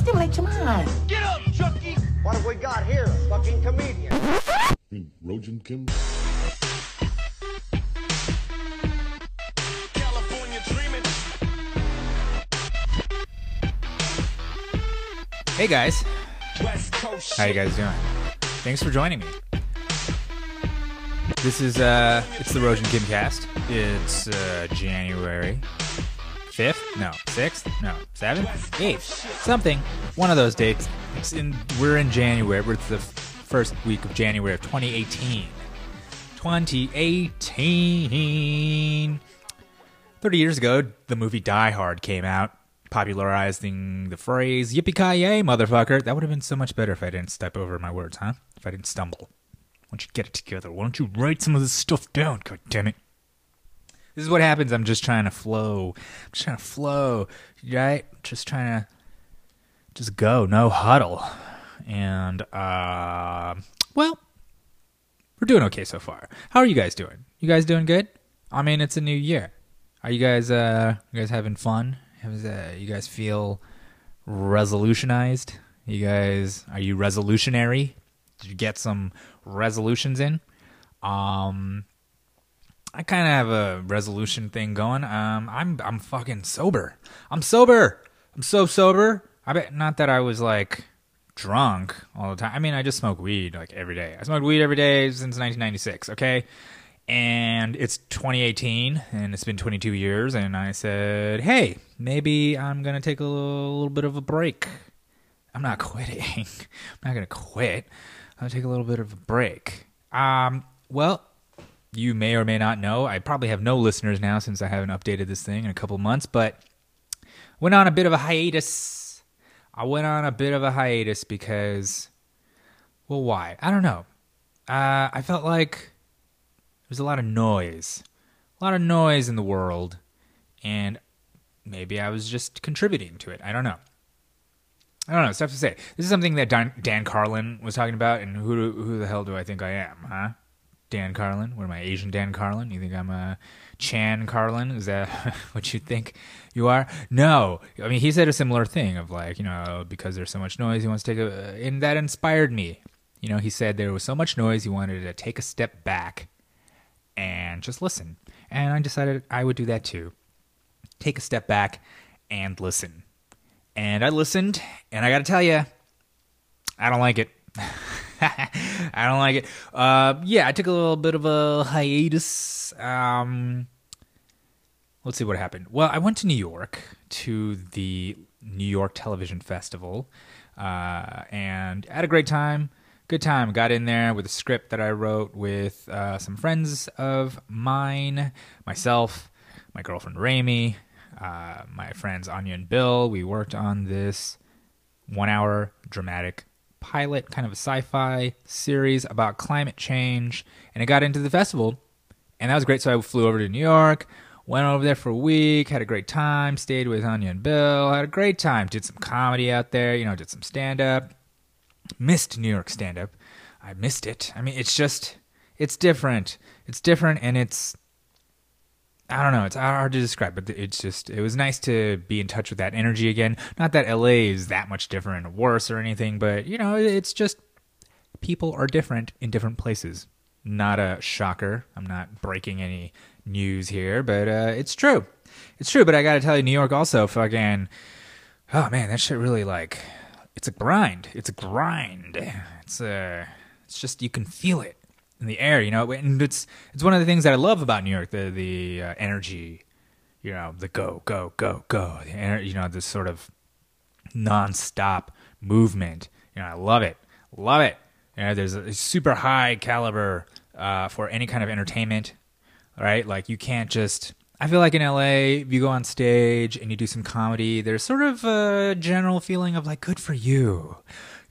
stimulate your mind. Get up, Chucky! What have we got here? A fucking comedian. mean Rogin Kim? Hey guys, West Coast how you guys doing? Thanks for joining me. This is uh, it's the Rogin Kim cast. It's uh, January fifth, no sixth, no seventh, eighth, something. One of those dates. In. We're in January. We're the first week of January of 2018. 2018. 30 years ago, the movie Die Hard came out, popularizing the phrase "Yippee ki yay, motherfucker." That would have been so much better if I didn't step over my words, huh? If I didn't stumble. Why don't you get it together? Why don't you write some of this stuff down? God damn it! This is what happens. I'm just trying to flow. I'm just trying to flow, right? Just trying to just go, no huddle, and uh, well, we're doing okay so far. How are you guys doing? You guys doing good? I mean, it's a new year. Are you guys uh you guys having fun? Uh, you guys feel resolutionized? You guys are you resolutionary? Did you get some resolutions in? Um I kind of have a resolution thing going. Um I'm I'm fucking sober. I'm sober. I'm so sober. I bet not that I was like drunk all the time. I mean, I just smoke weed like every day. I smoked weed every day since 1996, okay? And it's 2018 and it's been 22 years and I said, "Hey, maybe I'm to take a little, little bit of a break." I'm not quitting. I'm not to quit. I'm to take a little bit of a break. Um, well, you may or may not know, I probably have no listeners now since I haven't updated this thing in a couple months, but went on a bit of a hiatus. I went on a bit of a hiatus because, well, why? I don't know. Uh, I felt like there was a lot of noise, a lot of noise in the world, and maybe I was just contributing to it. I don't know. I don't know. Tough to say. This is something that Dan, Dan Carlin was talking about, and who who the hell do I think I am, huh? Dan Carlin? What am I, Asian Dan Carlin? You think I'm a Chan Carlin? Is that what you think you are? No. I mean, he said a similar thing of like, you know, because there's so much noise, he wants to take a, and that inspired me. You know, he said there was so much noise, he wanted to take a step back and just listen. And I decided I would do that too. Take a step back and listen. And I listened, and I got to tell you, I don't like it. I don't like it. Uh, yeah, I took a little bit of a hiatus. Um, let's see what happened. Well, I went to New York to the New York Television Festival, uh, and had a great time. Good time. Got in there with a script that I wrote with uh, some friends of mine, myself, my girlfriend Rami, uh, my friends Anya and Bill. We worked on this one-hour dramatic pilot, kind of a sci-fi series about climate change, and it got into the festival, and that was great. So I flew over to New York, went over there for a week, had a great time, stayed with Anya and Bill, had a great time, did some comedy out there, you know, did some stand-up. Missed New York stand-up. I missed it. I mean, it's just, it's different. It's different, and it's I don't know. It's hard to describe, but it's just it was nice to be in touch with that energy again. Not that LA is that much different or worse or anything, but you know, it's just people are different in different places. Not a shocker. I'm not breaking any news here, but uh, it's true. It's true. But I got to tell you, New York also fucking. Oh man, that shit really like. It's a grind. It's a grind. It's a. It's just you can feel it in the air, you know. And it's it's one of the things that I love about New York, the the uh, energy, you know, the go go go go, the ener- you know, this sort of nonstop movement. You know, I love it, love it. You know, there's a super high caliber uh, for any kind of entertainment, right? Like you can't just. I feel like in LA, if you go on stage and you do some comedy, there's sort of a general feeling of like, good for you.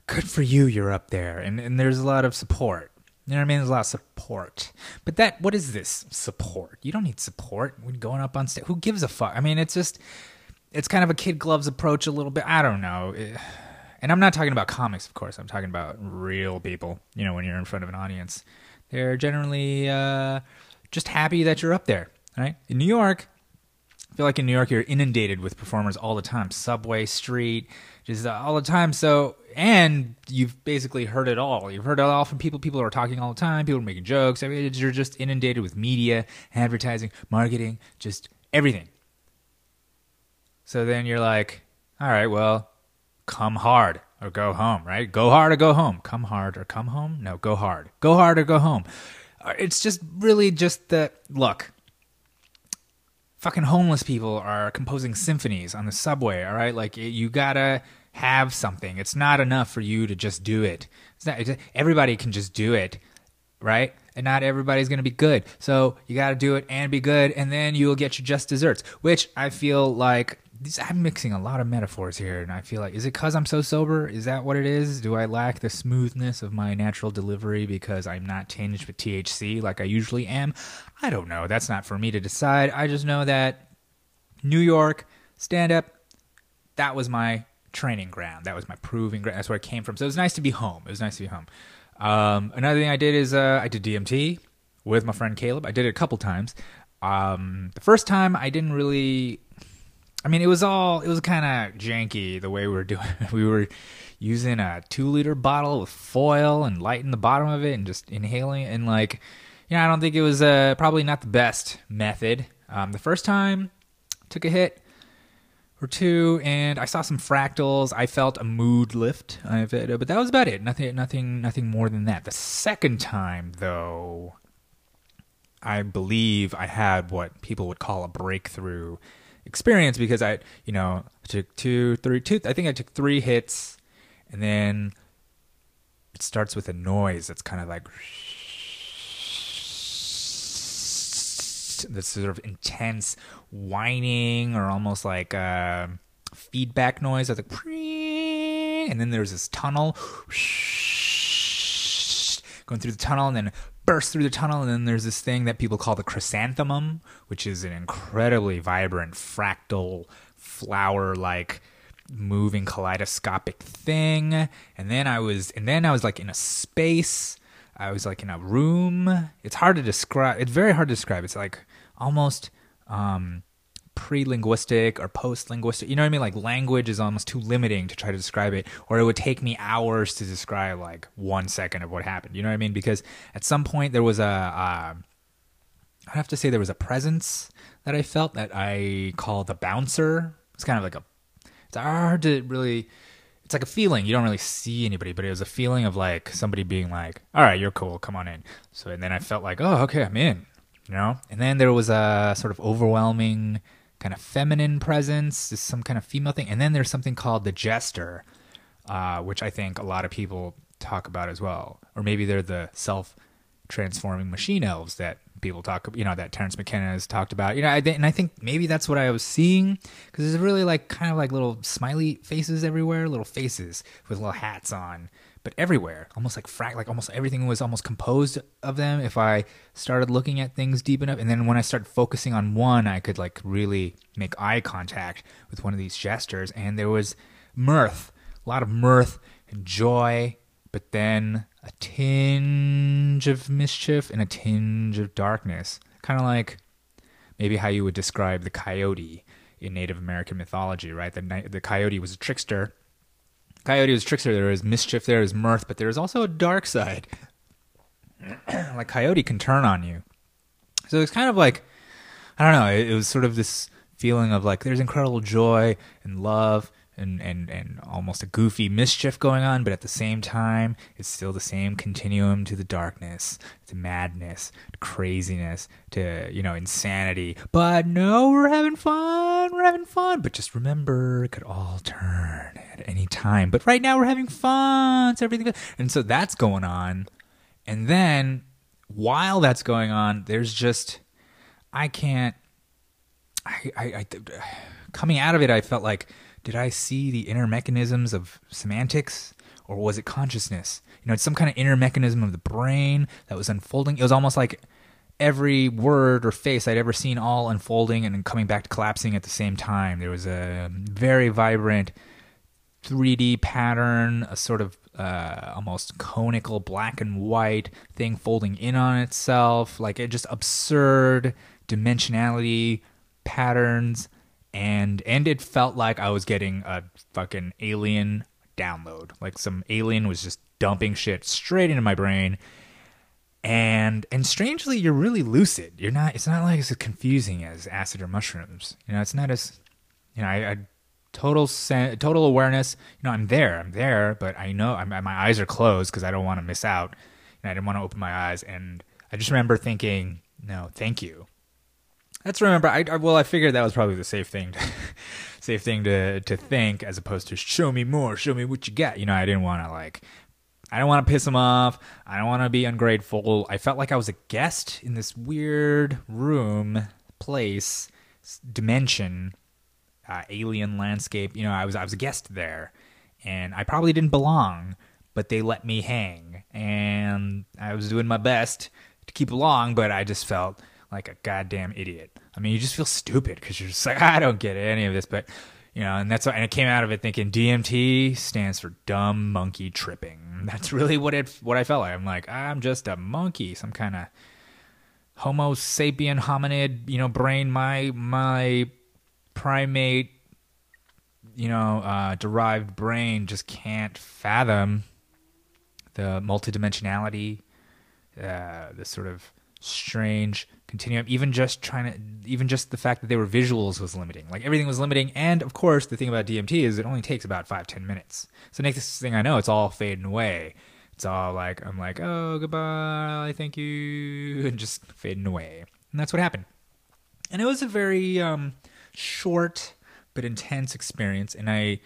Good for you, you're up there. And, and there's a lot of support. You know what I mean? There's a lot of support. But that, what is this support? You don't need support when going up on stage. Who gives a fuck? I mean, it's just, it's kind of a kid gloves approach a little bit. I don't know. Eh, And I'm not talking about comics, of course. I'm talking about real people. You know, when you're in front of an audience, they're generally uh, just happy that you're up there, right? In New York, I feel like in New York you're inundated with performers all the time, subway, street, just uh, all the time. So and you've basically heard it all. You've heard it all from people. People are talking all the time. People are making jokes. I mean, you're just inundated with media, advertising, marketing, just everything. So then you're like, all right, well, come hard or go home, right? Go hard or go home. Come hard or come home? No, go hard. Go hard or go home. Uh, It's just really just the look. Fucking homeless people are composing symphonies on the subway, all right? Like you gotta have something. It's not enough for you to just do it. It's not, it's, everybody can just do it, right? And not everybody's gonna be good. So you gotta do it and be good, and then you'll get your just desserts. Which I feel like I'm mixing a lot of metaphors here, and I feel like is it because I'm so sober? Is that what it is? Do I lack the smoothness of my natural delivery because I'm not tinged with THC like I usually am? I don't know. That's not for me to decide. I just know that New York stand up. That was my training ground. That was my proving ground. That's where I came from. So it was nice to be home. It was nice to be home. Um, another thing I did is uh, I did DMT with my friend Caleb. I did it a couple times. Um, the first time I didn't really. I mean, it was all it was kind of janky the way we were doing. it. We were using a two liter bottle with foil and lighting the bottom of it and just inhaling it. and like, know, I don't think it was uh, probably not the best method. Um, the first time, took a hit or two, and I saw some fractals. I felt a mood lift, but that was about it. Nothing, nothing, nothing more than that. The second time, though, I believe I had what people would call a breakthrough experience because I, you know, took two, three, two. I think I took three hits, and then it starts with a noise that's kind of like this sort of intense whining or almost like uh, feedback noise. Like, and then there's this tunnel going through the tunnel and then burst through the tunnel and then there's this thing that people call the chrysanthemum which is an incredibly vibrant fractal flower like moving kaleidoscopic thing. And then i was and then i was like in a space. I was like in a room. It's hard to describe it's very hard to describe. It's like almost um pre-linguistic or post-linguistic. You know what I mean? Like language is almost too limiting to try to describe it, or it would take me hours to describe like one second of what happened. You know what I mean? Because at some point there was a, uh, I have to say there was a presence that I felt that I call the bouncer. It's kind of like a, it's hard to really. It's like a feeling. You don't really see anybody, but it was a feeling of like somebody being like, "All right, you're cool. Come on in." So and then I felt like, "Oh, okay, I'm in." You know. And then there was a sort of overwhelming kind of feminine presence, is some kind of female thing. And then there's something called the jester, uh, which I think a lot of people talk about as well. Or maybe they're the self transforming machine elves that people talk you know that Terence McKenna has talked about you know I, and I think maybe that's what I was seeing because there's really like kind of like little smiley faces everywhere little faces with little hats on but everywhere almost like frac like almost everything was almost composed of them if I started looking at things deep enough and then when I started focusing on one I could like really make eye contact with one of these jesters and there was mirth a lot of mirth and joy but then a tinge of mischief and a tinge of darkness. Kind of like maybe how you would describe the coyote in Native American mythology, right? The, the coyote was a trickster. Coyote was trickster. There is mischief, There is mirth, but there is also a dark side. like coyote can turn on you. So it's kind of like I don't know. It, it was sort of this feeling of like there's incredible joy and love and, and, and almost a goofy mischief going on, but at the same time, it's still the same continuum to the darkness, to madness, to craziness, to, you know, insanity. But no, we're having fun, we're having fun. But just remember, it could all turn at any time. But right now, we're having fun. So everything, and so that's going on. And then while that's going on, there's just, I can't, I, I, I, coming out of it, I felt like, did I see the inner mechanisms of semantics or was it consciousness? You know, it's some kind of inner mechanism of the brain that was unfolding. It was almost like every word or face I'd ever seen all unfolding and coming back to collapsing at the same time. There was a very vibrant 3D pattern, a sort of uh, almost conical black and white thing folding in on itself, like it just absurd dimensionality patterns and and it felt like I was getting a fucking alien download. Like some alien was just dumping shit straight into my brain. And and strangely you're really lucid. You're not it's not like it's as confusing as acid or mushrooms. You know, it's not as you know, I, I total sen- total awareness. You know, I'm there. I'm there, but I know I'm, my eyes are closed because I don't want to miss out, and I didn't want to open my eyes. And I just remember thinking, no, thank you. That's remember. I, I well, I figured that was probably the safe thing, to, safe thing to to think as opposed to show me more, show me what you got. You know, I didn't want to like. I don't want to piss him off. I don't want to be ungrateful. I felt like I was a guest in this weird room, place, dimension uh, alien landscape. You know, I was I was a guest there, and I probably didn't belong, but they let me hang, and I was doing my best to keep along, but I just felt like a goddamn idiot. I mean, you just feel stupid because you're just like, I don't get any of this, but you know, and that's and I came out of it thinking DMT stands for dumb monkey tripping. That's really what it what I felt like. I'm like, I'm just a monkey, some kind of Homo sapien hominid, you know, brain. My my primate, you know, uh, derived brain just can't fathom the multidimensionality, uh, the sort of strange continuum. Even just trying to, even just the fact that they were visuals was limiting. Like everything was limiting. And of course, the thing about DMT is it only takes about five ten minutes. So next thing I know, it's all fading away. It's all like I'm like, oh goodbye, thank you, and just fading away. And that's what happened. And it was a very um, short but intense experience and i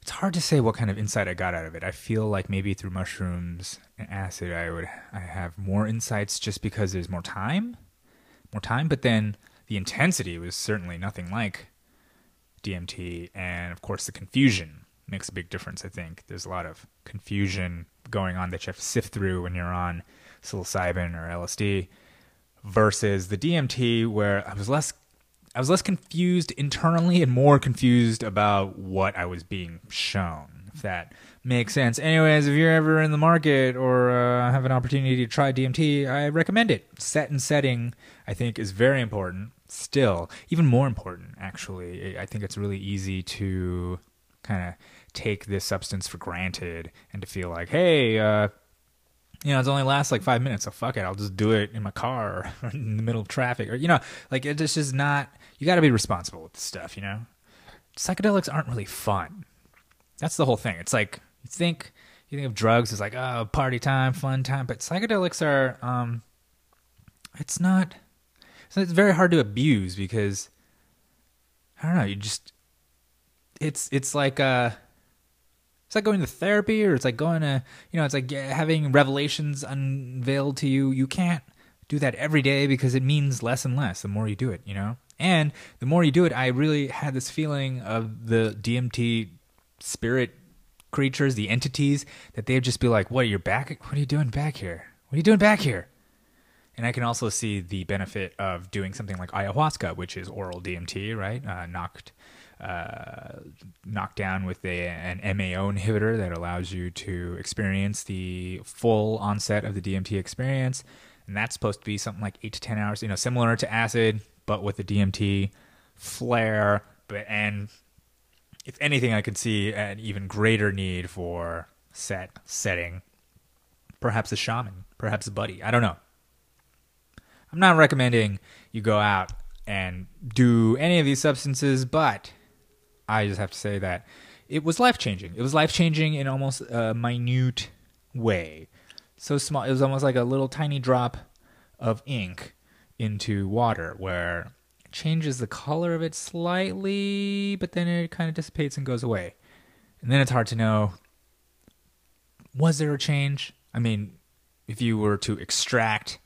it's hard to say what kind of insight i got out of it i feel like maybe through mushrooms and acid i would i have more insights just because there's more time more time but then the intensity was certainly nothing like dmt and of course the confusion makes a big difference i think there's a lot of confusion going on that you have to sift through when you're on psilocybin or lsd versus the dmt where i was less I was less confused internally and more confused about what I was being shown. If that makes sense. Anyways, if you're ever in the market or uh, have an opportunity to try DMT, I recommend it. Set and setting, I think, is very important. Still, even more important, actually. I think it's really easy to kind of take this substance for granted and to feel like, hey, uh, you know, it's only lasts like five minutes, so fuck it, I'll just do it in my car or in the middle of traffic, or you know, like it's just not. You got to be responsible with this stuff, you know. Psychedelics aren't really fun. That's the whole thing. It's like you think you think of drugs as like oh party time, fun time, but psychedelics are um, it's not. So it's very hard to abuse because I don't know. You just it's it's like uh it's like going to therapy or it's like going to you know it's like having revelations unveiled to you you can't do that every day because it means less and less the more you do it you know and the more you do it i really had this feeling of the dmt spirit creatures the entities that they'd just be like what you're back what are you doing back here what are you doing back here and I can also see the benefit of doing something like ayahuasca, which is oral DMT, right? Uh, knocked uh, knocked down with a, an MAO inhibitor that allows you to experience the full onset of the DMT experience. And that's supposed to be something like eight to 10 hours, you know, similar to acid, but with the DMT flare. But, and if anything, I could see an even greater need for set setting. Perhaps a shaman, perhaps a buddy. I don't know. I'm not recommending you go out and do any of these substances, but I just have to say that it was life changing. It was life changing in almost a minute way. So small, it was almost like a little tiny drop of ink into water where changes the color of it slightly, but then it kind of dissipates and goes away. And then it's hard to know was there a change? I mean, if you were to extract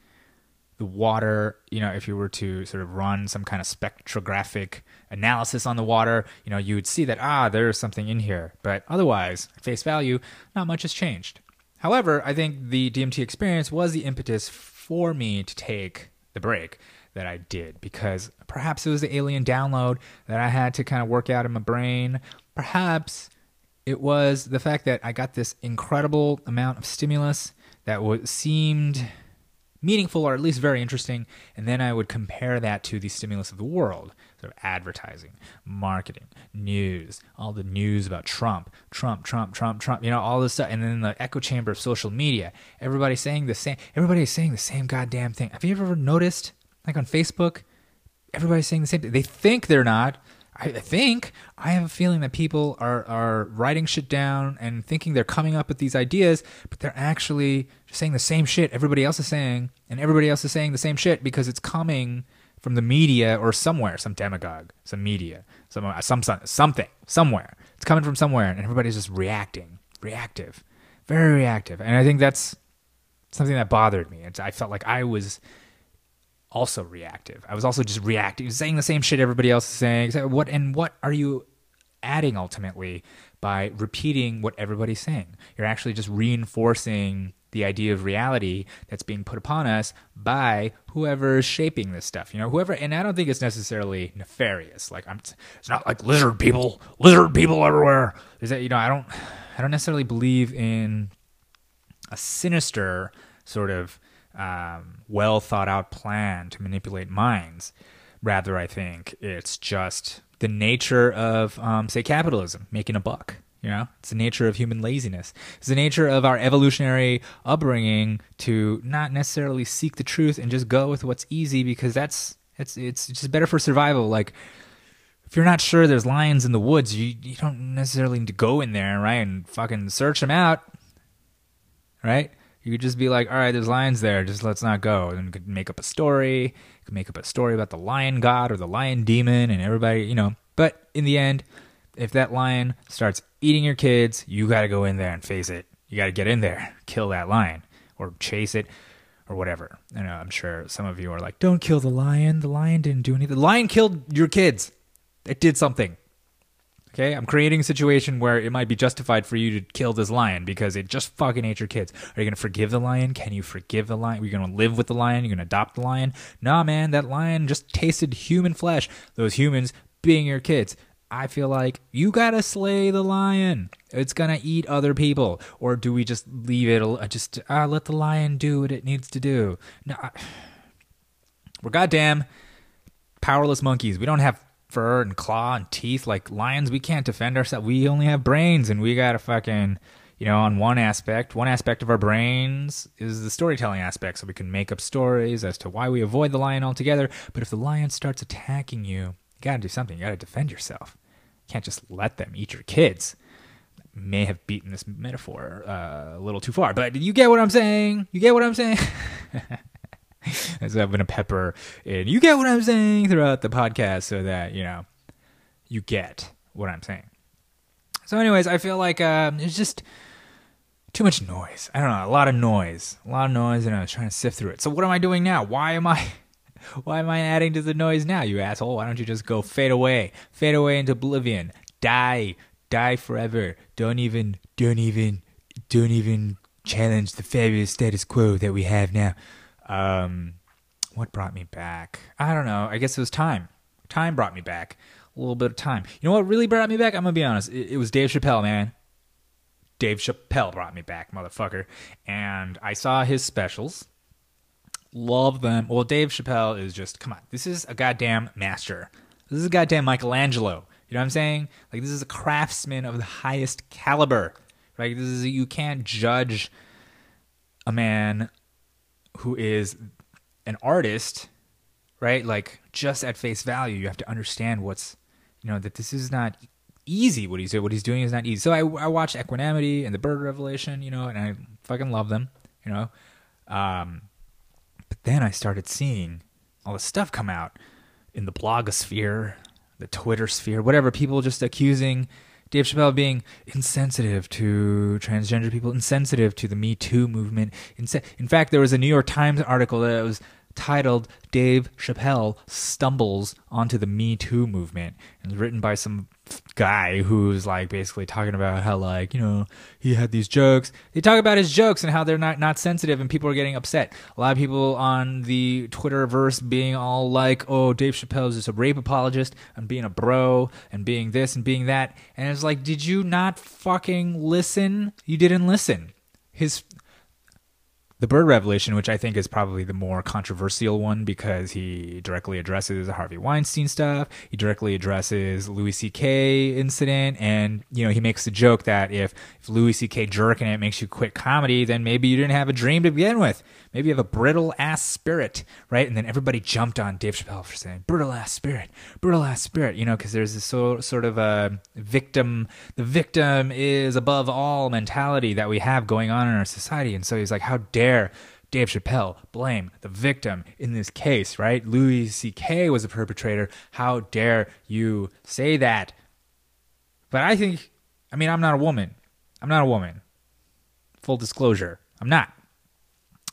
the water, you know, if you were to sort of run some kind of spectrographic analysis on the water, you know, you would see that, ah, there's something in here. But otherwise, at face value, not much has changed. However, I think the DMT experience was the impetus for me to take the break that I did because perhaps it was the alien download that I had to kind of work out in my brain. Perhaps it was the fact that I got this incredible amount of stimulus that was seemed meaningful or at least very interesting. And then I would compare that to the stimulus of the world sort of advertising, marketing, news, all the news about Trump, Trump, Trump, Trump, Trump, you know, all this stuff. And then the echo chamber of social media. everybody saying the same everybody's saying the same goddamn thing. Have you ever noticed, like on Facebook, everybody's saying the same thing. They think they're not. I think I have a feeling that people are are writing shit down and thinking they're coming up with these ideas, but they're actually just saying the same shit everybody else is saying, and everybody else is saying the same shit because it's coming from the media or somewhere, some demagogue, some media, some uh, some something somewhere. It's coming from somewhere, and everybody's just reacting, reactive, very reactive, and I think that's something that bothered me. It's, I felt like I was also reactive. I was also just reacting, saying the same shit everybody else is saying. What and what are you adding ultimately by repeating what everybody's saying? You're actually just reinforcing the idea of reality that's being put upon us by whoever is shaping this stuff. You know, whoever and I don't think it's necessarily nefarious. Like I'm it's not like lizard people, lizard people everywhere. Is that you know, I don't I don't necessarily believe in a sinister sort of um, well thought out plan to manipulate minds. Rather, I think it's just the nature of, um, say, capitalism, making a buck. You know, it's the nature of human laziness. It's the nature of our evolutionary upbringing to not necessarily seek the truth and just go with what's easy because that's it's it's just better for survival. Like if you're not sure there's lions in the woods, you you don't necessarily need to go in there, right, and fucking search them out, right? You could just be like, all right, there's lions there, just let's not go. And could make up a story. You could make up a story about the lion god or the lion demon and everybody, you know. But in the end, if that lion starts eating your kids, you got to go in there and face it. You got to get in there, kill that lion, or chase it, or whatever. I know uh, I'm sure some of you are like, don't kill the lion. The lion didn't do anything. The lion killed your kids. It did something. Okay, I'm creating a situation where it might be justified for you to kill this lion because it just fucking ate your kids. Are you gonna forgive the lion? Can you forgive the lion? Are you gonna live with the lion? You're gonna adopt the lion? Nah, man, that lion just tasted human flesh. Those humans being your kids. I feel like you gotta slay the lion. It's gonna eat other people, or do we just leave it? Just uh, let the lion do what it needs to do. No, I, we're goddamn powerless monkeys. We don't have fur and claw and teeth like lions. We can't defend ourselves. We only have brains and we gotta fucking you know on one aspect one aspect of our brains is the storytelling aspect so we can make up stories as to why we avoid the lion altogether. But if the lion starts attacking you you gotta do something. You gotta defend yourself. You can't just let them eat your kids. May have beaten this metaphor uh, a little too far but you get what i'm saying? You get what i'm saying as I've been a pepper and you get what I'm saying throughout the podcast so that, you know, you get what I'm saying. So anyways, I feel like uh, it's just too much noise. I don't know, a lot of noise. A lot of noise and I was trying to sift through it. So what am I doing now? Why am I why am I adding to the noise now, you asshole? Why don't you just go fade away? Fade away into oblivion. Die. Die forever. Don't even don't even don't even challenge the fabulous status quo that we have now. Um, what brought me back? I don't know. I guess it was time. Time brought me back. A little bit of time. You know what really brought me back? I'm gonna be honest. It, it was Dave Chappelle, man. Dave Chappelle brought me back, motherfucker. And I saw his specials. Love them. Well, Dave Chappelle is just come on. This is a goddamn master. This is a goddamn Michelangelo. You know what I'm saying? Like this is a craftsman of the highest caliber. Right? This is you can't judge a man who is an artist, right? Like just at face value, you have to understand what's, you know, that this is not easy. What he's what he's doing is not easy. So I I watched Equanimity and The Bird Revelation, you know, and I fucking love them, you know. Um, but then I started seeing all this stuff come out in the blogosphere, the Twitter sphere, whatever. People just accusing Dave Chappelle being insensitive to transgender people, insensitive to the Me Too movement. In fact, there was a New York Times article that was titled Dave Chappelle Stumbles Onto the Me Too Movement. And it was written by some guy who's like basically talking about how like, you know, he had these jokes. They talk about his jokes and how they're not, not sensitive and people are getting upset. A lot of people on the Twitterverse being all like, oh, Dave Chappelle is just a rape apologist and being a bro and being this and being that. And it's like, did you not fucking listen? You didn't listen. His the Bird Revolution, which I think is probably the more controversial one because he directly addresses the Harvey Weinstein stuff. He directly addresses Louis C.K. incident, and you know he makes the joke that if, if Louis C.K. jerking it makes you quit comedy, then maybe you didn't have a dream to begin with. Maybe you have a brittle ass spirit, right? And then everybody jumped on Dave Chappelle for saying brittle ass spirit, brittle ass spirit, you know, because there's this so, sort of a victim, the victim is above all mentality that we have going on in our society. And so he's like, how dare Dave Chappelle blame the victim in this case, right? Louis C.K. was a perpetrator. How dare you say that? But I think, I mean, I'm not a woman. I'm not a woman. Full disclosure, I'm not.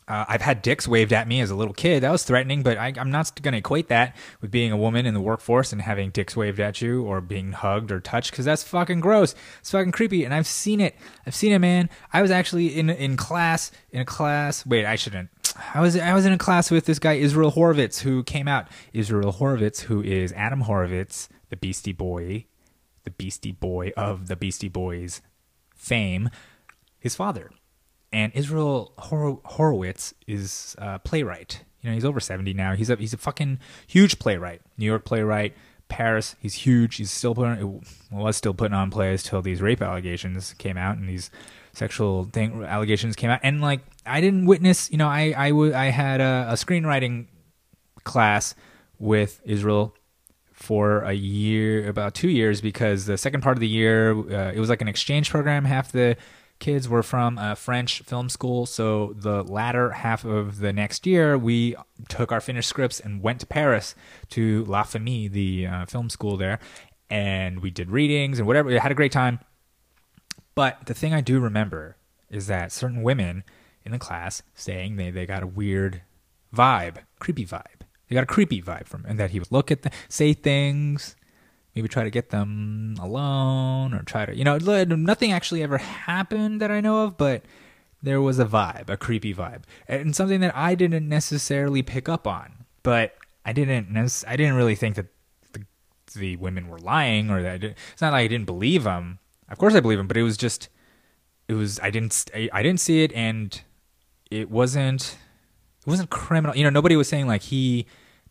Uh, I've had dicks waved at me as a little kid. That was threatening, but I, I'm not going to equate that with being a woman in the workforce and having dicks waved at you or being hugged or touched because that's fucking gross. It's fucking creepy, and I've seen it. I've seen it, man. I was actually in in class in a class. Wait, I shouldn't. I was I was in a class with this guy Israel Horovitz who came out. Israel Horovitz, who is Adam Horovitz, the Beastie Boy, the Beastie Boy of the Beastie Boys fame, his father and Israel Hor- Horovitz is a playwright. You know, he's over seventy now. He's a he's a fucking huge playwright. New York playwright. Paris, he's huge. He's still putting was still putting on plays till these rape allegations came out and these sexual thing allegations came out. And like, I didn't witness. You know, I I, w- I had a, a screenwriting class with Israel for a year, about two years, because the second part of the year, uh, it was like an exchange program. Half the kids were from a French film school. So the latter half of the next year, we took our finished scripts and went to Paris to La Fémis, the uh, film school there, and we did readings and whatever. We had a great time. But the thing I do remember is that certain women in the class saying they, they got a weird vibe, creepy vibe. They got a creepy vibe from, and that he would look at them, say things, maybe try to get them alone or try to you know nothing actually ever happened that i know of but there was a vibe a creepy vibe and something that i didn't necessarily pick up on but i didn't i didn't really think that the, the women were lying or that it's not like i didn't believe them. Of course i believe them but it was just it was i didn't I, I didn't see it and it wasn't it wasn't criminal you know nobody was saying like he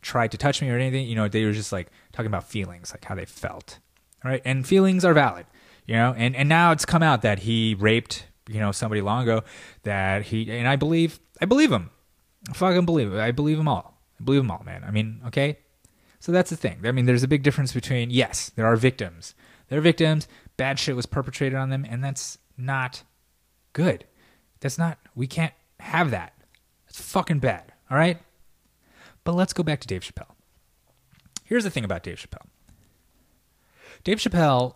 tried to touch me or anything. You know, they were just like talking about feelings, like how they felt. Right? And feelings are valid. You know, and, and now it's come out that he raped, you know, somebody long ago that he and I believe I believe him. I fucking believe it. I believe them all. I believe them all, man. I mean, okay? So that's the thing. I mean, there's a big difference between yes, there are victims. There are victims, bad shit was perpetrated on them, and that's not good. That's not we can't have that. It's fucking bad. All right? But let's go back to Dave Chappelle. Here's the thing about Dave Chappelle Dave Chappelle,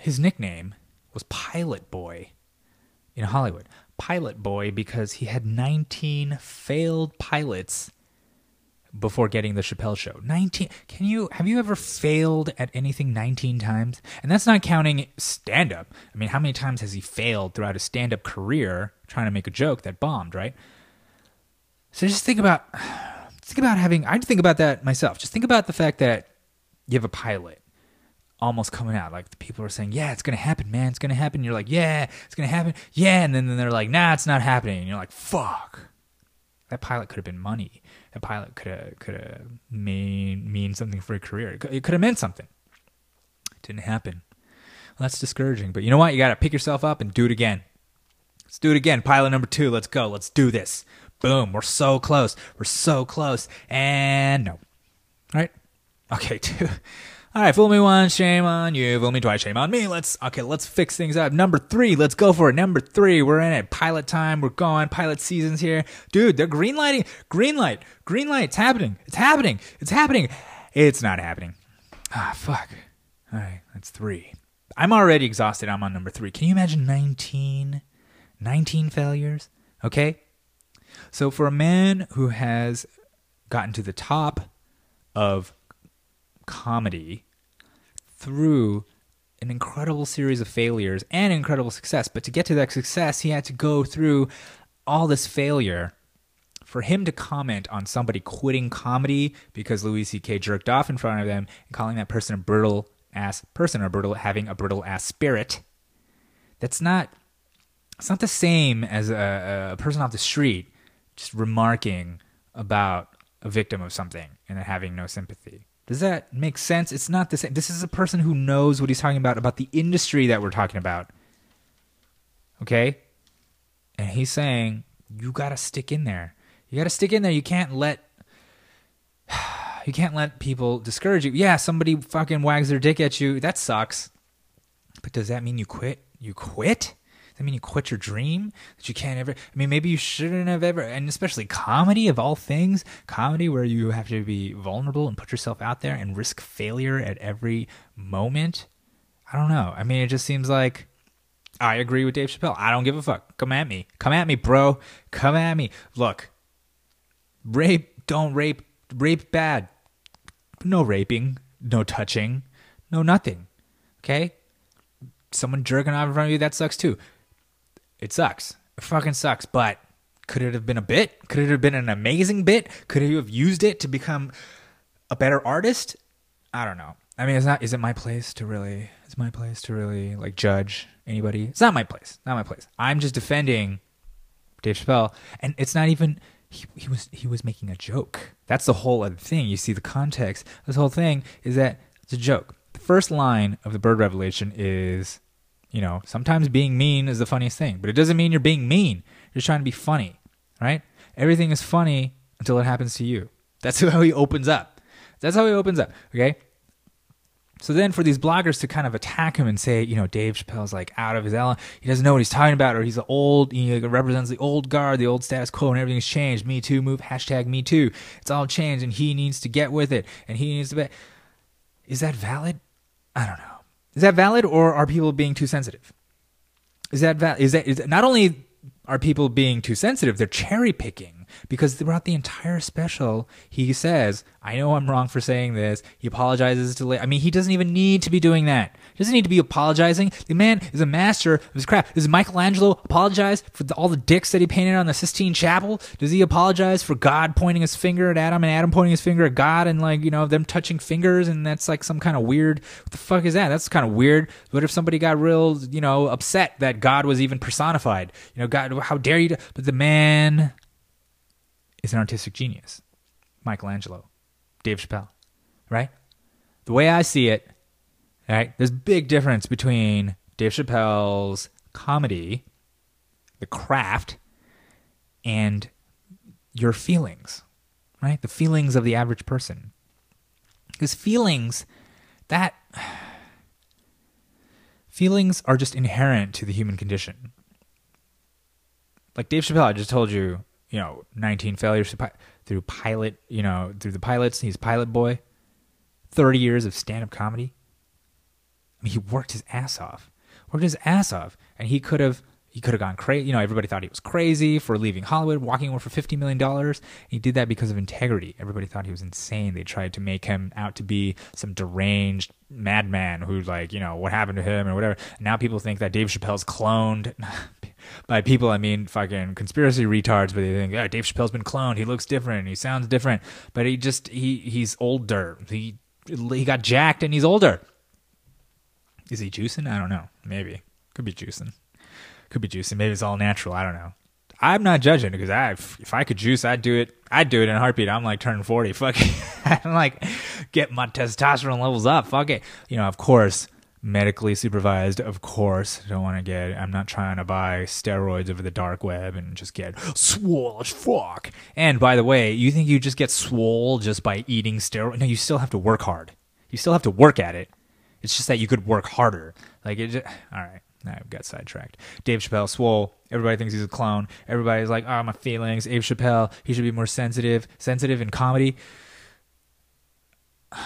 his nickname was Pilot Boy in Hollywood. Pilot Boy because he had 19 failed pilots before getting the Chappelle show. 19 Can you have you ever failed at anything 19 times? And that's not counting stand up. I mean, how many times has he failed throughout his stand up career trying to make a joke that bombed, right? So just think about think about having I'd think about that myself. Just think about the fact that you have a pilot almost coming out. Like the people are saying, Yeah, it's gonna happen, man, it's gonna happen. You're like, Yeah, it's gonna happen, yeah, and then, then they're like, nah, it's not happening. And you're like, fuck. That pilot could have been money. That pilot could have could have mean mean something for a career. It could, have meant something. It didn't happen. Well, that's discouraging. But you know what? You gotta pick yourself up and do it again. Let's do it again. Pilot number two. Let's go. Let's do this. Boom. We're so close. We're so close. And no. Right. Okay. Two. All right. Fool me once. Shame on you. Fool me twice. Shame on me. Let's, okay. Let's fix things up. Number three. Let's go for it. Number three. We're in it. Pilot time. We're going. Pilot seasons here. Dude, they're green lighting. Green light. Green light. It's happening. It's happening. It's happening. It's not happening. Ah, fuck. All right. That's three. I'm already exhausted. I'm on number three. Can you imagine 19? 19 failures? Okay. So, for a man who has gotten to the top of comedy through an incredible series of failures and incredible success, but to get to that success, he had to go through all this failure. For him to comment on somebody quitting comedy because Louis C.K. jerked off in front of them and calling that person a brittle ass person or brittle having a brittle ass spirit, that's not It's not the same as a, a person off the street just remarking about a victim of something and then having no sympathy. Does that make sense? It's not the same. This is a person who knows what he's talking about, about the industry that we're talking about. Okay? And he's saying, you got to stick in there. You got to stick in there. You can't let. You can't let people discourage you. Yeah, somebody fucking wags their dick at you. That sucks. But does that mean you quit? You quit? That mean you quit your dream? That you can't ever. I mean, maybe you shouldn't have ever. And especially comedy of all things, comedy where you have to be vulnerable and put yourself out there and risk failure at every moment. I don't know. I mean, it just seems like I agree with Dave Chappelle. I don't give a fuck. Come at me. Come at me, bro. Come at me. Look, rape, don't rape. Rape bad. No raping, no touching, no nothing. Okay? Someone jerking off in front of you, that sucks too. It sucks. It fucking sucks. But could it have been a bit? Could it have been an amazing bit? Could you have used it to become a better artist? I don't know. I mean, it's not. Is it my place to really? It's my place to really like judge anybody. It's not my place. Not my place. I'm just defending Dave Chappelle, and it's not even. He, he was he was making a joke. That's the whole other thing. You see the context. This whole thing is that it's a joke. The first line of the bird revelation is, you know, sometimes being mean is the funniest thing, but it doesn't mean you're being mean. You're trying to be funny, right? Everything is funny until it happens to you. That's how he opens up. That's how he opens up. Okay. So then, for these bloggers to kind of attack him and say, you know, Dave Chappelle's like out of his element, he doesn't know what he's talking about, or he's the old, he represents the old guard, the old status quo, and everything's changed. Me too, move, hashtag me too. It's all changed, and he needs to get with it, and he needs to be. Is that valid? I don't know. Is that valid, or are people being too sensitive? Is that valid? Is that is that, not only are people being too sensitive, they're cherry picking because throughout the entire special, he says, I know I'm wrong for saying this. He apologizes to, I mean, he doesn't even need to be doing that. He doesn't need to be apologizing. The man is a master of his craft. Does Michelangelo apologize for the, all the dicks that he painted on the Sistine Chapel? Does he apologize for God pointing his finger at Adam and Adam pointing his finger at God and like, you know, them touching fingers and that's like some kind of weird, what the fuck is that? That's kind of weird. What if somebody got real, you know, upset that God was even personified? You know, God, how dare you? To, but the man is an artistic genius. Michelangelo, Dave Chappelle, right? The way I see it, right, there's a big difference between Dave Chappelle's comedy, the craft, and your feelings, right? The feelings of the average person. Because feelings, that feelings are just inherent to the human condition. Like Dave Chappelle, I just told you, you know, 19 failures through pilot, you know, through the pilots. He's pilot boy. 30 years of stand up comedy. I mean, he worked his ass off. Worked his ass off. And he could have he could have gone crazy. You know, everybody thought he was crazy for leaving Hollywood, walking away for $50 million. He did that because of integrity. Everybody thought he was insane. They tried to make him out to be some deranged madman who, like, you know, what happened to him or whatever. Now people think that Dave Chappelle's cloned. By people, I mean fucking conspiracy retards, but they think, yeah, Dave Chappelle's been cloned. He looks different. He sounds different. But he just, he he's older. He, he got jacked and he's older. Is he juicing? I don't know. Maybe. Could be juicing. Could be juicing. Maybe it's all natural. I don't know. I'm not judging because I, if I could juice, I'd do it. I'd do it in a heartbeat. I'm like turning 40. Fuck it. I'm like, get my testosterone levels up. Fuck it. You know, of course, medically supervised. Of course, don't want to get. I'm not trying to buy steroids over the dark web and just get swole as fuck. And by the way, you think you just get swole just by eating steroids? No, you still have to work hard. You still have to work at it. It's just that you could work harder. Like it. Just, all right. I've got sidetracked. Dave Chappelle, swole. Everybody thinks he's a clone. Everybody's like, oh, my feelings. Dave Chappelle, he should be more sensitive. Sensitive in comedy.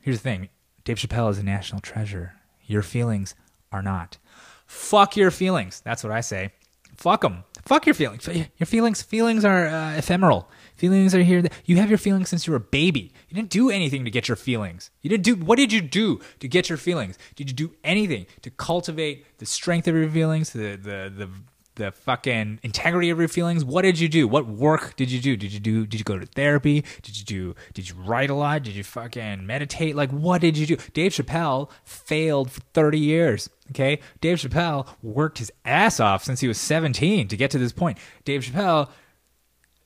Here's the thing Dave Chappelle is a national treasure. Your feelings are not. Fuck your feelings. That's what I say. Fuck them. Fuck your feelings. Your feelings feelings are uh, ephemeral. Feelings are here. You have your feelings since you were a baby. You didn't do anything to get your feelings. You didn't do what did you do to get your feelings? Did you do anything to cultivate the strength of your feelings, the the the the fucking integrity of your feelings. What did you do? What work did you do? Did you do? Did you go to therapy? Did you do? Did you write a lot? Did you fucking meditate? Like, what did you do? Dave Chappelle failed for 30 years. Okay. Dave Chappelle worked his ass off since he was 17 to get to this point. Dave Chappelle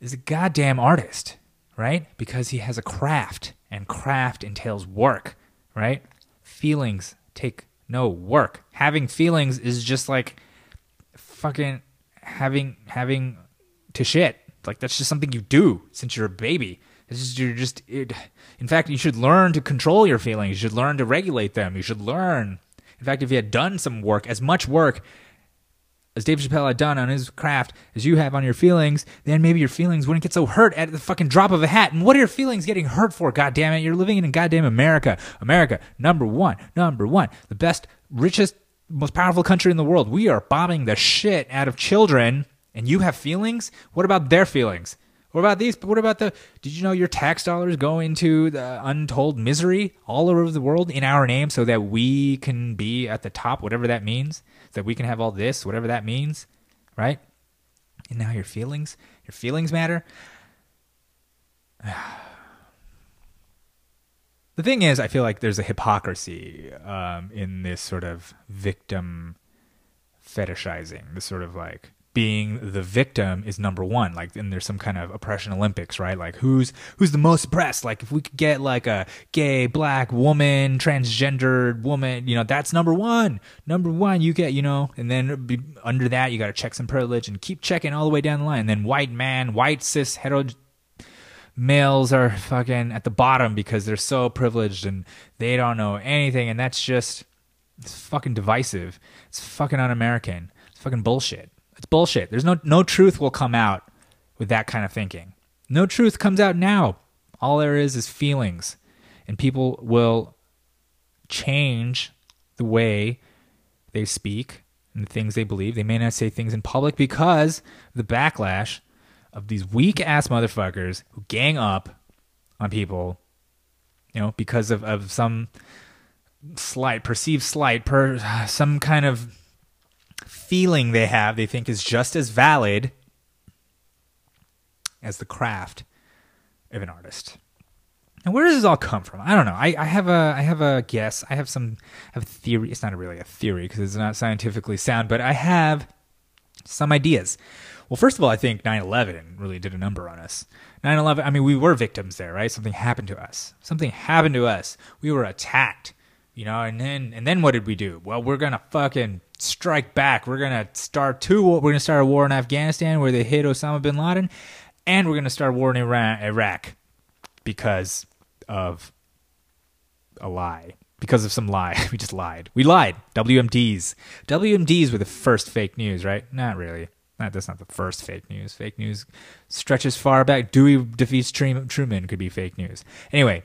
is a goddamn artist, right? Because he has a craft, and craft entails work, right? Feelings take no work. Having feelings is just like fucking having having to shit. Like that's just something you do since you're a baby. It's just you're just it, in fact you should learn to control your feelings. You should learn to regulate them. You should learn. In fact, if you had done some work, as much work as Dave Chappelle had done on his craft as you have on your feelings, then maybe your feelings wouldn't get so hurt at the fucking drop of a hat. And what are your feelings getting hurt for? God damn it. You're living in goddamn America. America, number one, number one, the best, richest, most powerful country in the world. We are bombing the shit out of children, and you have feelings? What about their feelings? What about these? What about the? Did you know your tax dollars go into the untold misery all over the world in our name so that we can be at the top, whatever that means? So that we can have all this, whatever that means, right? And now your feelings, your feelings matter. The thing is, I feel like there's a hypocrisy um, in this sort of victim fetishizing, this sort of like being the victim is number one. Like, and there's some kind of oppression Olympics, right? Like, who's who's the most oppressed? Like, if we could get like a gay, black woman, transgendered woman, you know, that's number one. Number one, you get, you know, and then be, under that, you got to check some privilege and keep checking all the way down the line. And then white man, white cis hetero males are fucking at the bottom because they're so privileged and they don't know anything and that's just it's fucking divisive. It's fucking un-american. It's fucking bullshit. It's bullshit. There's no no truth will come out with that kind of thinking. No truth comes out now. All there is is feelings. And people will change the way they speak and the things they believe. They may not say things in public because the backlash of these weak ass motherfuckers who gang up on people, you know, because of, of some slight, perceived slight, per some kind of feeling they have they think is just as valid as the craft of an artist. And where does this all come from? I don't know. I, I have a I have a guess. I have some I have a theory. It's not really a theory because it's not scientifically sound, but I have some ideas. Well, first of all, I think 9/11 really did a number on us. 9/11. I mean, we were victims there, right? Something happened to us. Something happened to us. We were attacked, you know. And then and then what did we do? Well, we're gonna fucking strike back. We're gonna start two. We're gonna start a war in Afghanistan where they hit Osama bin Laden, and we're gonna start a war in Iran, Iraq because of a lie. Because of some lie. We just lied. We lied. WMDs. WMDs were the first fake news, right? Not really. Not, that's not the first fake news. Fake news stretches far back. Dewey defeats Truman could be fake news. Anyway,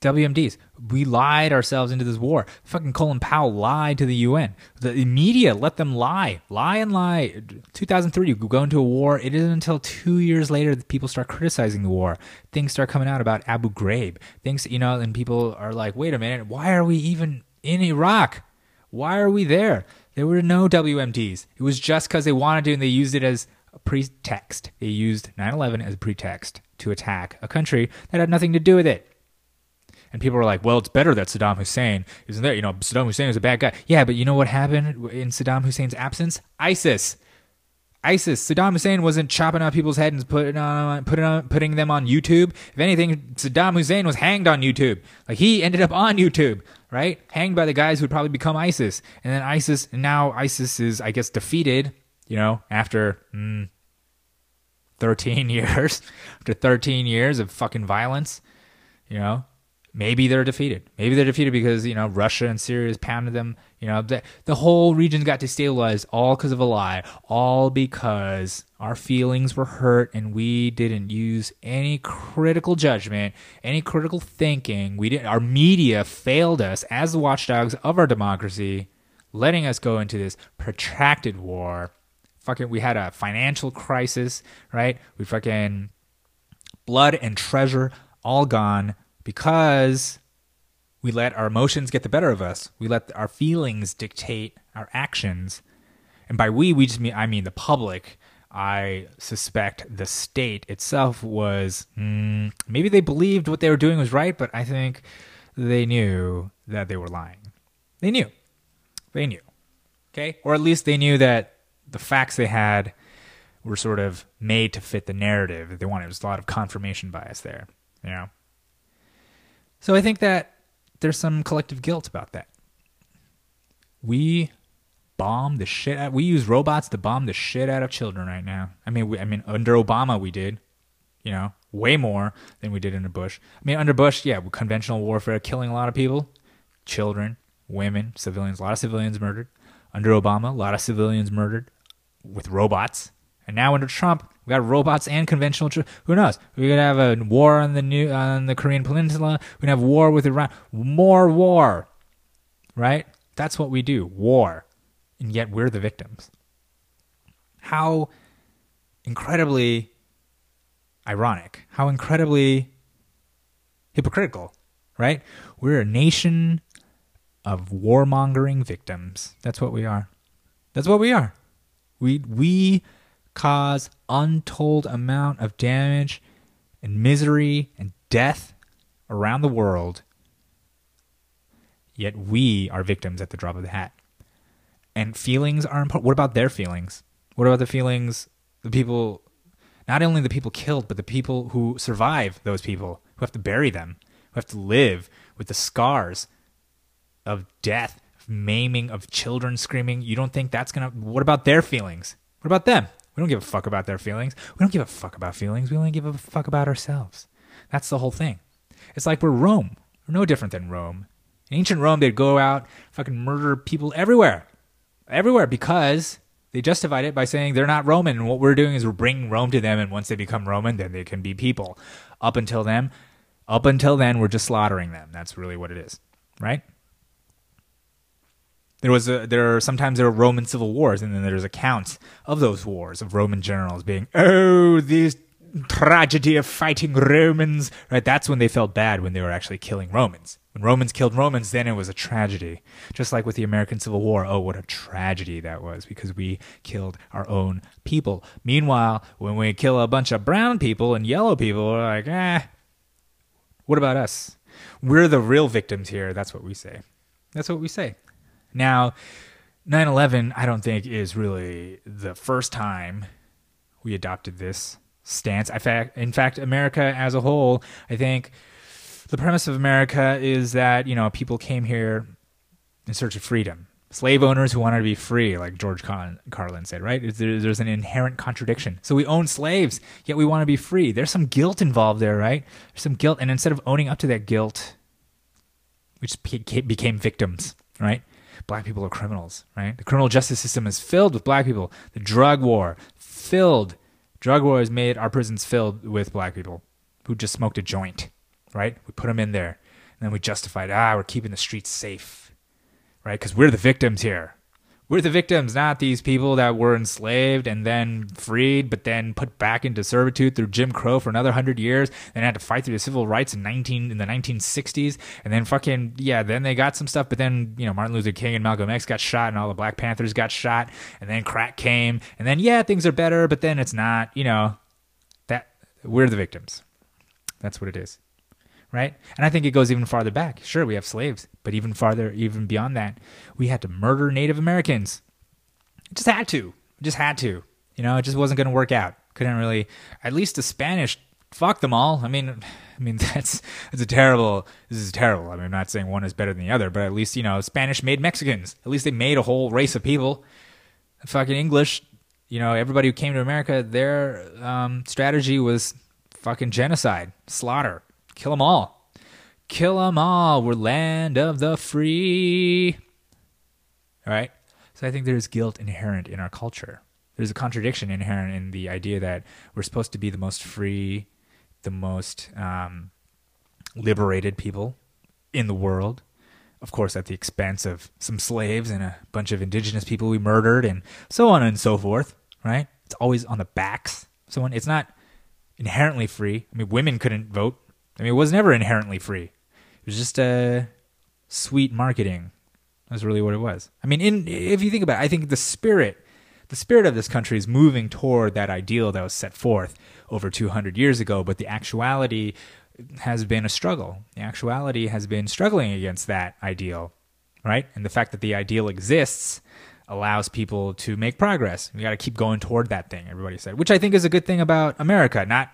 WMDs. We lied ourselves into this war. Fucking Colin Powell lied to the UN. The media let them lie. Lie and lie. 2003, you go into a war. It isn't until two years later that people start criticizing the war. Things start coming out about Abu Ghraib. Things, you know, and people are like, wait a minute, why are we even in Iraq? Why are we there? There were no WMDs. It was just because they wanted to and they used it as a pretext. They used 9 11 as a pretext to attack a country that had nothing to do with it. And people were like, well, it's better that Saddam Hussein isn't there. You know, Saddam Hussein is a bad guy. Yeah, but you know what happened in Saddam Hussein's absence? ISIS. ISIS. Saddam Hussein wasn't chopping off people's heads and putting on, putting on, putting them on YouTube. If anything, Saddam Hussein was hanged on YouTube. Like he ended up on YouTube, right? Hanged by the guys who'd probably become ISIS. And then ISIS, now ISIS is, I guess, defeated. You know, after mm, 13 years, after 13 years of fucking violence, you know, maybe they're defeated. Maybe they're defeated because you know Russia and Syria has pounded them. You know the the whole region got destabilized all because of a lie, all because our feelings were hurt and we didn't use any critical judgment, any critical thinking. We didn't. Our media failed us as the watchdogs of our democracy, letting us go into this protracted war. Fucking, we had a financial crisis, right? We fucking blood and treasure all gone because we let our emotions get the better of us. We let our feelings dictate our actions. And by we, we just mean I mean the public. I suspect the state itself was mm, maybe they believed what they were doing was right, but I think they knew that they were lying. They knew. They knew. Okay? Or at least they knew that the facts they had were sort of made to fit the narrative that they wanted. There's a lot of confirmation bias there, you know? So I think that there's some collective guilt about that. We bomb the shit out. We use robots to bomb the shit out of children right now. I mean, we, I mean, under Obama we did, you know, way more than we did under Bush. I mean, under Bush, yeah, conventional warfare, killing a lot of people, children, women, civilians, a lot of civilians murdered. Under Obama, a lot of civilians murdered with robots. And now under Trump, we got robots and conventional. troops. who knows? We could have a war on the new on the Korean Peninsula. We could have war with Iran. More war, right? That's what we do. War, and yet we're the victims. How incredibly ironic. How incredibly hypocritical, right? We're a nation of warmongering victims. That's what we are. That's what we are. We we cause untold amount of damage and misery and death around the world. Yet we are victims at the drop of the hat. And feelings are important. What about their feelings? What about the feelings the people not only the people killed, but the people who survive those people, who have to bury them, who have to live with the scars of death, of maiming, of children screaming. You don't think that's gonna? What about their feelings? What about them? We don't give a fuck about their feelings. We don't give a fuck about feelings. We only give a fuck about ourselves. That's the whole thing. It's like we're Rome. We're no different than Rome. In ancient Rome, they'd go out, fucking murder people everywhere, everywhere because they justified it by saying they're not Roman. And what we're doing is we're bringing Rome to them, and once they become Roman, then they can be people. Up until then, up until then, we're just slaughtering them. That's really what it is, right? There was a, there are sometimes there are Roman civil wars, and then there's accounts of those wars of Roman generals being, oh, this tragedy of fighting Romans. Right, that's when they felt bad when they were actually killing Romans. When Romans killed Romans, then it was a tragedy. Just like with the American Civil War, oh, what a tragedy that was because we killed our own people. Meanwhile, when we kill a bunch of brown people and yellow people, we're like, eh, what about us? We're the real victims here. That's what we say. That's what we say. Now, 9 11, I don't think, is really the first time we adopted this stance. In fact, in fact, America as a whole, I think the premise of America is that, you know, people came here in search of freedom. Slave owners who wanted to be free, like George Carlin said, right? There's an inherent contradiction. So we own slaves, yet we want to be free. There's some guilt involved there, right? There's some guilt. And instead of owning up to that guilt, we just became victims, right? Black people are criminals, right? The criminal justice system is filled with black people. The drug war, filled. Drug war has made our prisons filled with black people who just smoked a joint, right? We put them in there. And then we justified, ah, we're keeping the streets safe, right? Because we're the victims here. We're the victims, not these people that were enslaved and then freed, but then put back into servitude through Jim Crow for another hundred years, and had to fight through the civil rights in nineteen in the nineteen sixties, and then fucking yeah, then they got some stuff, but then you know Martin Luther King and Malcolm X got shot, and all the Black Panthers got shot, and then crack came, and then yeah, things are better, but then it's not, you know, that we're the victims. That's what it is right? And I think it goes even farther back. Sure, we have slaves, but even farther, even beyond that, we had to murder Native Americans. Just had to. Just had to. You know, it just wasn't going to work out. Couldn't really. At least the Spanish. Fuck them all. I mean, I mean that's that's a terrible. This is terrible. I mean, I'm not saying one is better than the other, but at least you know, Spanish made Mexicans. At least they made a whole race of people. Fucking English. You know, everybody who came to America, their um, strategy was fucking genocide, slaughter Kill them all. Kill them all. We're land of the free. All right. So I think there's guilt inherent in our culture. There's a contradiction inherent in the idea that we're supposed to be the most free, the most um, liberated people in the world. Of course, at the expense of some slaves and a bunch of indigenous people we murdered, and so on and so forth. Right? It's always on the backs. Someone. It's not inherently free. I mean, women couldn't vote I mean, it was never inherently free. It was just a uh, sweet marketing. That's really what it was. I mean, in if you think about it, I think the spirit the spirit of this country is moving toward that ideal that was set forth over 200 years ago, but the actuality has been a struggle. The actuality has been struggling against that ideal, right? And the fact that the ideal exists allows people to make progress. We got to keep going toward that thing, everybody said, which I think is a good thing about America. Not,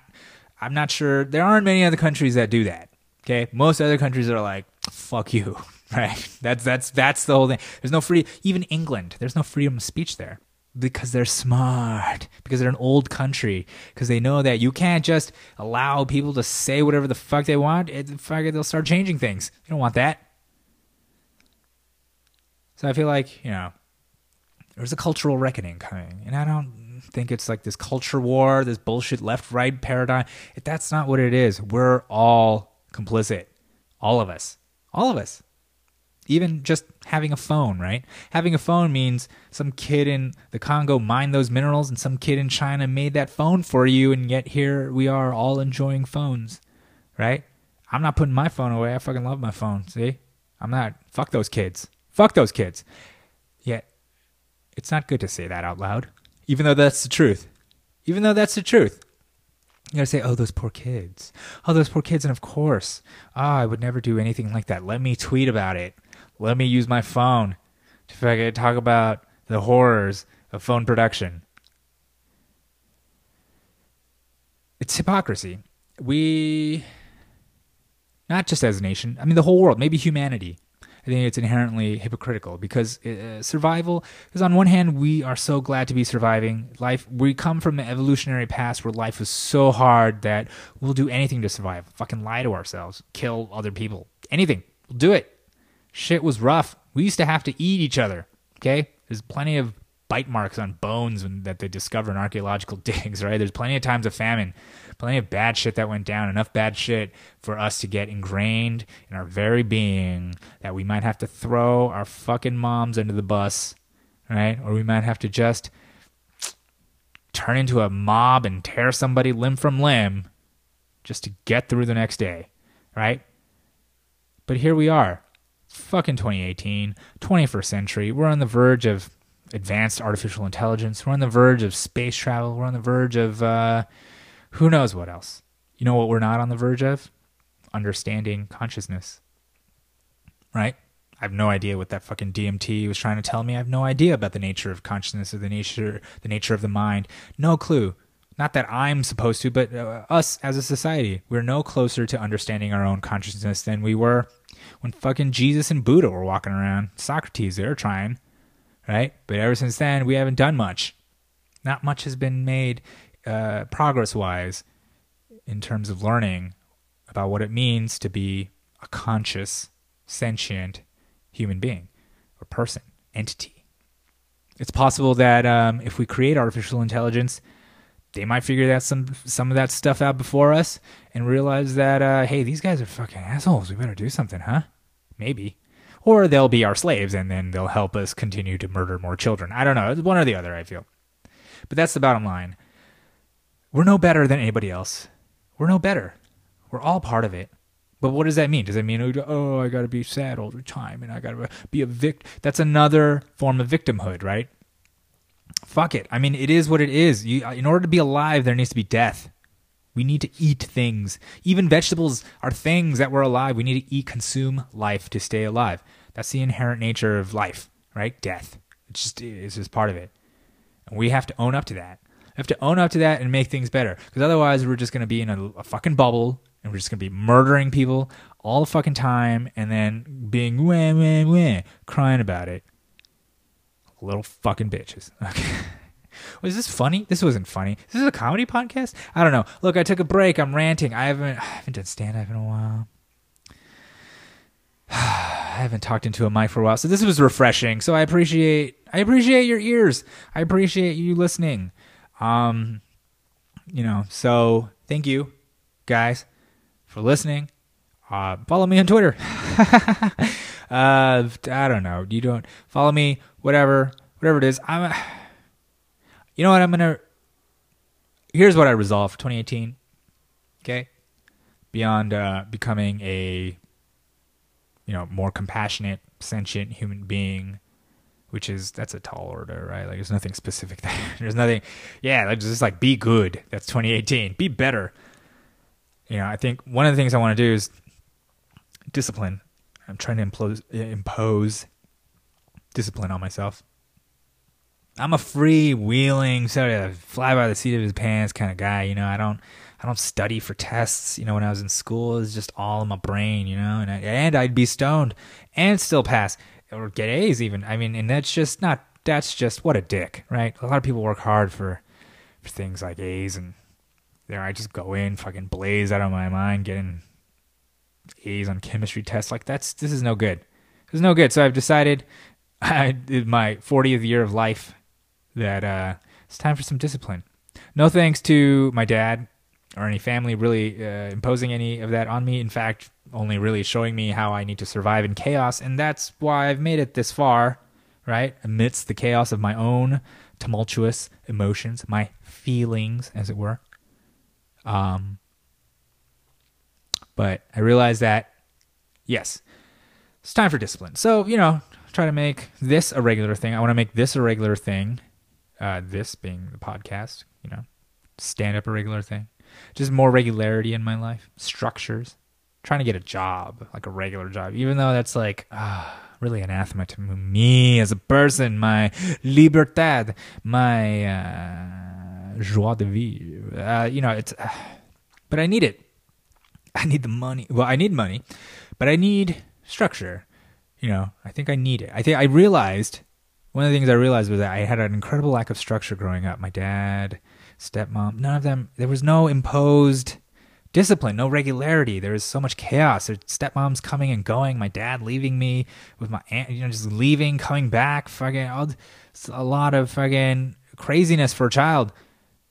I'm not sure, there aren't many other countries that do that. Okay. Most other countries are like, fuck you, right? That's, that's, that's the whole thing. There's no free, even England, there's no freedom of speech there because they're smart, because they're an old country, because they know that you can't just allow people to say whatever the fuck they want. It, fuck it, they'll start changing things. You don't want that. So I feel like, you know, there's a cultural reckoning coming. And I don't think it's like this culture war, this bullshit left right paradigm. That's not what it is. We're all complicit. All of us. All of us even just having a phone, right? Having a phone means some kid in the Congo mined those minerals and some kid in China made that phone for you, and yet here we are all enjoying phones, right? I'm not putting my phone away. I fucking love my phone. See? I'm not. Fuck those kids. Fuck those kids. Yet, it's not good to say that out loud, even though that's the truth. Even though that's the truth. You gotta say, oh, those poor kids. Oh, those poor kids. And of course, oh, I would never do anything like that. Let me tweet about it let me use my phone to talk about the horrors of phone production. It's hypocrisy. We, not just as a nation, I mean, the whole world, maybe humanity. I think it's inherently hypocritical because uh, survival is on one hand we are so glad to be surviving life we come from an evolutionary past where life was so hard that we'll do anything to survive fucking lie to ourselves kill other people anything we'll do it shit was rough. We used to have to eat each other. Okay, there's plenty of bite marks on bones that they discover in archaeological digs. Right, there's plenty of times of famine, plenty of bad shit that went down. Enough bad shit for us to get ingrained in our very being that we might have to throw our fucking moms under the bus, right? Or we might have to just turn into a mob and tear somebody limb from limb just to get through the next day, right? But here we are fucking 2018, 21st century. We're on the verge of advanced artificial intelligence. We're on the verge of space travel. We're on the verge of uh, who knows what else. You know what we're not on the verge of? Understanding consciousness. Right? I have no idea what that fucking DMT was trying to tell me. I have no idea about the nature of consciousness or the nature the nature of the mind. No clue. Not that I'm supposed to, but uh, us as a society, we're no closer to understanding our own consciousness than we were when fucking Jesus and Buddha were walking around. Socrates, they were trying, right? But ever since then, we haven't done much. Not much has been made uh, progress wise in terms of learning about what it means to be a conscious, sentient human being or person, entity. It's possible that um, if we create artificial intelligence, they might figure that some some of that stuff out before us and realize that uh, hey, these guys are fucking assholes. We better do something, huh? Maybe. Or they'll be our slaves and then they'll help us continue to murder more children. I don't know. It's one or the other, I feel. But that's the bottom line. We're no better than anybody else. We're no better. We're all part of it. But what does that mean? Does that mean, oh, I got to be sad all the time and I got to be a victim? That's another form of victimhood, right? fuck it. I mean, it is what it is. You, uh, in order to be alive, there needs to be death. We need to eat things. Even vegetables are things that we're alive. We need to eat, consume life to stay alive. That's the inherent nature of life, right? Death. It's just it's just part of it. And we have to own up to that. We have to own up to that and make things better. Because otherwise, we're just going to be in a, a fucking bubble and we're just going to be murdering people all the fucking time and then being wah, wah, wah, crying about it. Little fucking bitches. Okay. Was this funny? This wasn't funny. This is a comedy podcast? I don't know. Look, I took a break. I'm ranting. I haven't I haven't done stand up in a while. I haven't talked into a mic for a while. So this was refreshing. So I appreciate I appreciate your ears. I appreciate you listening. Um you know, so thank you guys for listening. Uh, follow me on Twitter. uh, I don't know. You don't follow me whatever, whatever it is. I'm, you know what? I'm gonna. Here's what I resolved for 2018. Okay, beyond uh, becoming a, you know, more compassionate, sentient human being, which is that's a tall order, right? Like there's nothing specific there. there's nothing. Yeah, just like be good. That's 2018. Be better. You know, I think one of the things I want to do is discipline. I'm trying to impose, impose discipline on myself. I'm a freewheeling, sort of fly by the seat of his pants kind of guy. You know, I don't, I don't study for tests. You know, when I was in school, it was just all in my brain. You know, and I, and I'd be stoned and still pass or get A's even. I mean, and that's just not. That's just what a dick, right? A lot of people work hard for, for things like A's, and there I just go in, fucking blaze out of my mind, getting A's on chemistry tests. Like that's this is no good. This is no good. So I've decided, I did my 40th year of life, that uh, it's time for some discipline. No thanks to my dad or any family really uh, imposing any of that on me. In fact, only really showing me how I need to survive in chaos, and that's why I've made it this far, right? Amidst the chaos of my own tumultuous emotions, my feelings, as it were. Um, but I realized that, yes, it's time for discipline. So, you know, try to make this a regular thing. I want to make this a regular thing. Uh, this being the podcast, you know, stand up a regular thing. Just more regularity in my life, structures. Trying to get a job, like a regular job, even though that's like ah, really anathema to me as a person, my libertad, my uh, joie de vivre. Uh, you know, it's, uh, but I need it. I need the money. Well, I need money, but I need structure. You know, I think I need it. I think I realized one of the things I realized was that I had an incredible lack of structure growing up. My dad, stepmom, none of them. There was no imposed discipline, no regularity. There was so much chaos. There's stepmoms coming and going. My dad leaving me with my aunt, you know, just leaving, coming back. Fucking all, a lot of fucking craziness for a child.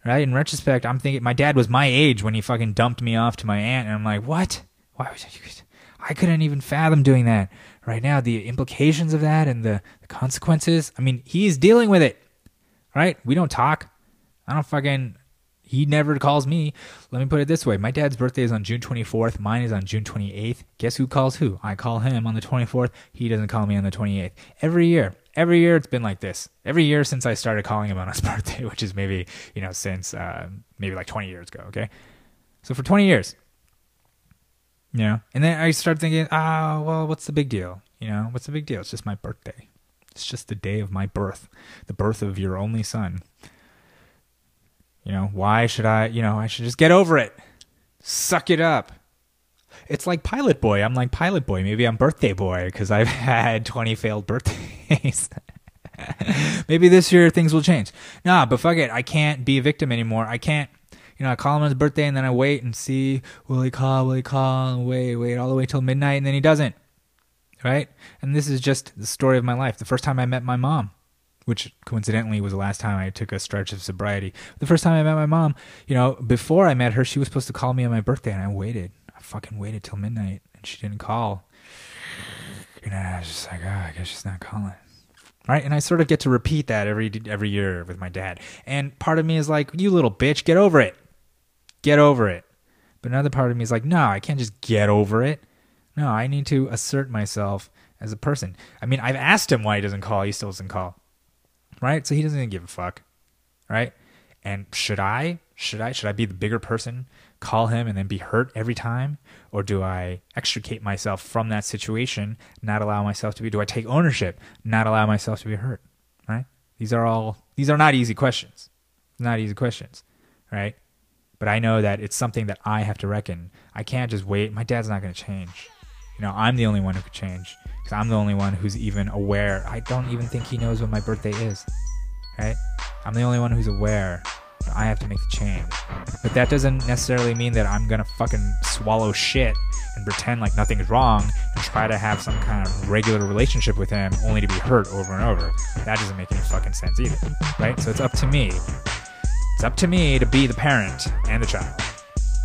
Right? In retrospect, I'm thinking my dad was my age when he fucking dumped me off to my aunt, and I'm like, what? Why was I? I couldn't even fathom doing that. Right now, the implications of that and the, the consequences. I mean, he's dealing with it. Right? We don't talk. I don't fucking. He never calls me. Let me put it this way: my dad's birthday is on June 24th. Mine is on June 28th. Guess who calls who? I call him on the 24th. He doesn't call me on the 28th. Every year, every year it's been like this. Every year since I started calling him on his birthday, which is maybe you know since uh, maybe like 20 years ago. Okay, so for 20 years, you know, and then I start thinking, ah, oh, well, what's the big deal? You know, what's the big deal? It's just my birthday. It's just the day of my birth, the birth of your only son. You know, why should I, you know, I should just get over it. Suck it up. It's like Pilot Boy. I'm like Pilot Boy. Maybe I'm Birthday Boy because I've had 20 failed birthdays. Maybe this year things will change. Nah, but fuck it. I can't be a victim anymore. I can't, you know, I call him on his birthday and then I wait and see, will he call, will he call, wait, wait all the way till midnight and then he doesn't. Right? And this is just the story of my life. The first time I met my mom, which coincidentally was the last time I took a stretch of sobriety. The first time I met my mom, you know, before I met her, she was supposed to call me on my birthday, and I waited. I fucking waited till midnight, and she didn't call. And I was just like, oh, I guess she's not calling. Right, and I sort of get to repeat that every every year with my dad. And part of me is like, "You little bitch, get over it, get over it." But another part of me is like, "No, I can't just get over it. No, I need to assert myself as a person." I mean, I've asked him why he doesn't call. He still doesn't call right? So he doesn't even give a fuck, right? And should I? Should I? Should I be the bigger person? Call him and then be hurt every time, or do I extricate myself from that situation, not allow myself to be? Do I take ownership, not allow myself to be hurt? Right? These are all. These are not easy questions. Not easy questions, right? But I know that it's something that I have to reckon. I can't just wait. My dad's not going to change. You know, I'm the only one who could change because I'm the only one who's even aware. I don't even think he knows what my birthday is. Right? I'm the only one who's aware. I have to make the change. But that doesn't necessarily mean that I'm gonna fucking swallow shit and pretend like nothing's wrong and try to have some kind of regular relationship with him only to be hurt over and over. That doesn't make any fucking sense either. Right? So it's up to me. It's up to me to be the parent and the child.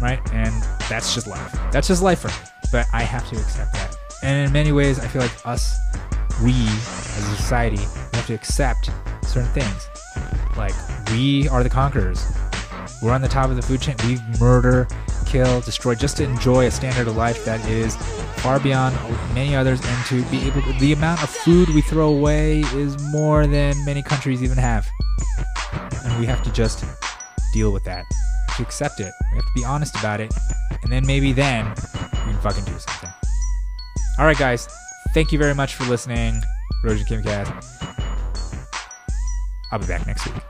Right? And that's just life. That's just life for me. But I have to accept that. And in many ways, I feel like us, we as a society, we have to accept certain things. Like, we are the conquerors. We're on the top of the food chain. We murder, kill destroy just to enjoy a standard of life that is far beyond many others, and to be able to, the amount of food we throw away is more than many countries even have. And we have to just deal with that. To accept it. We have to be honest about it. And then maybe then we can fucking do something. All right, guys. Thank you very much for listening. Rogin Kimcast. I'll be back next week.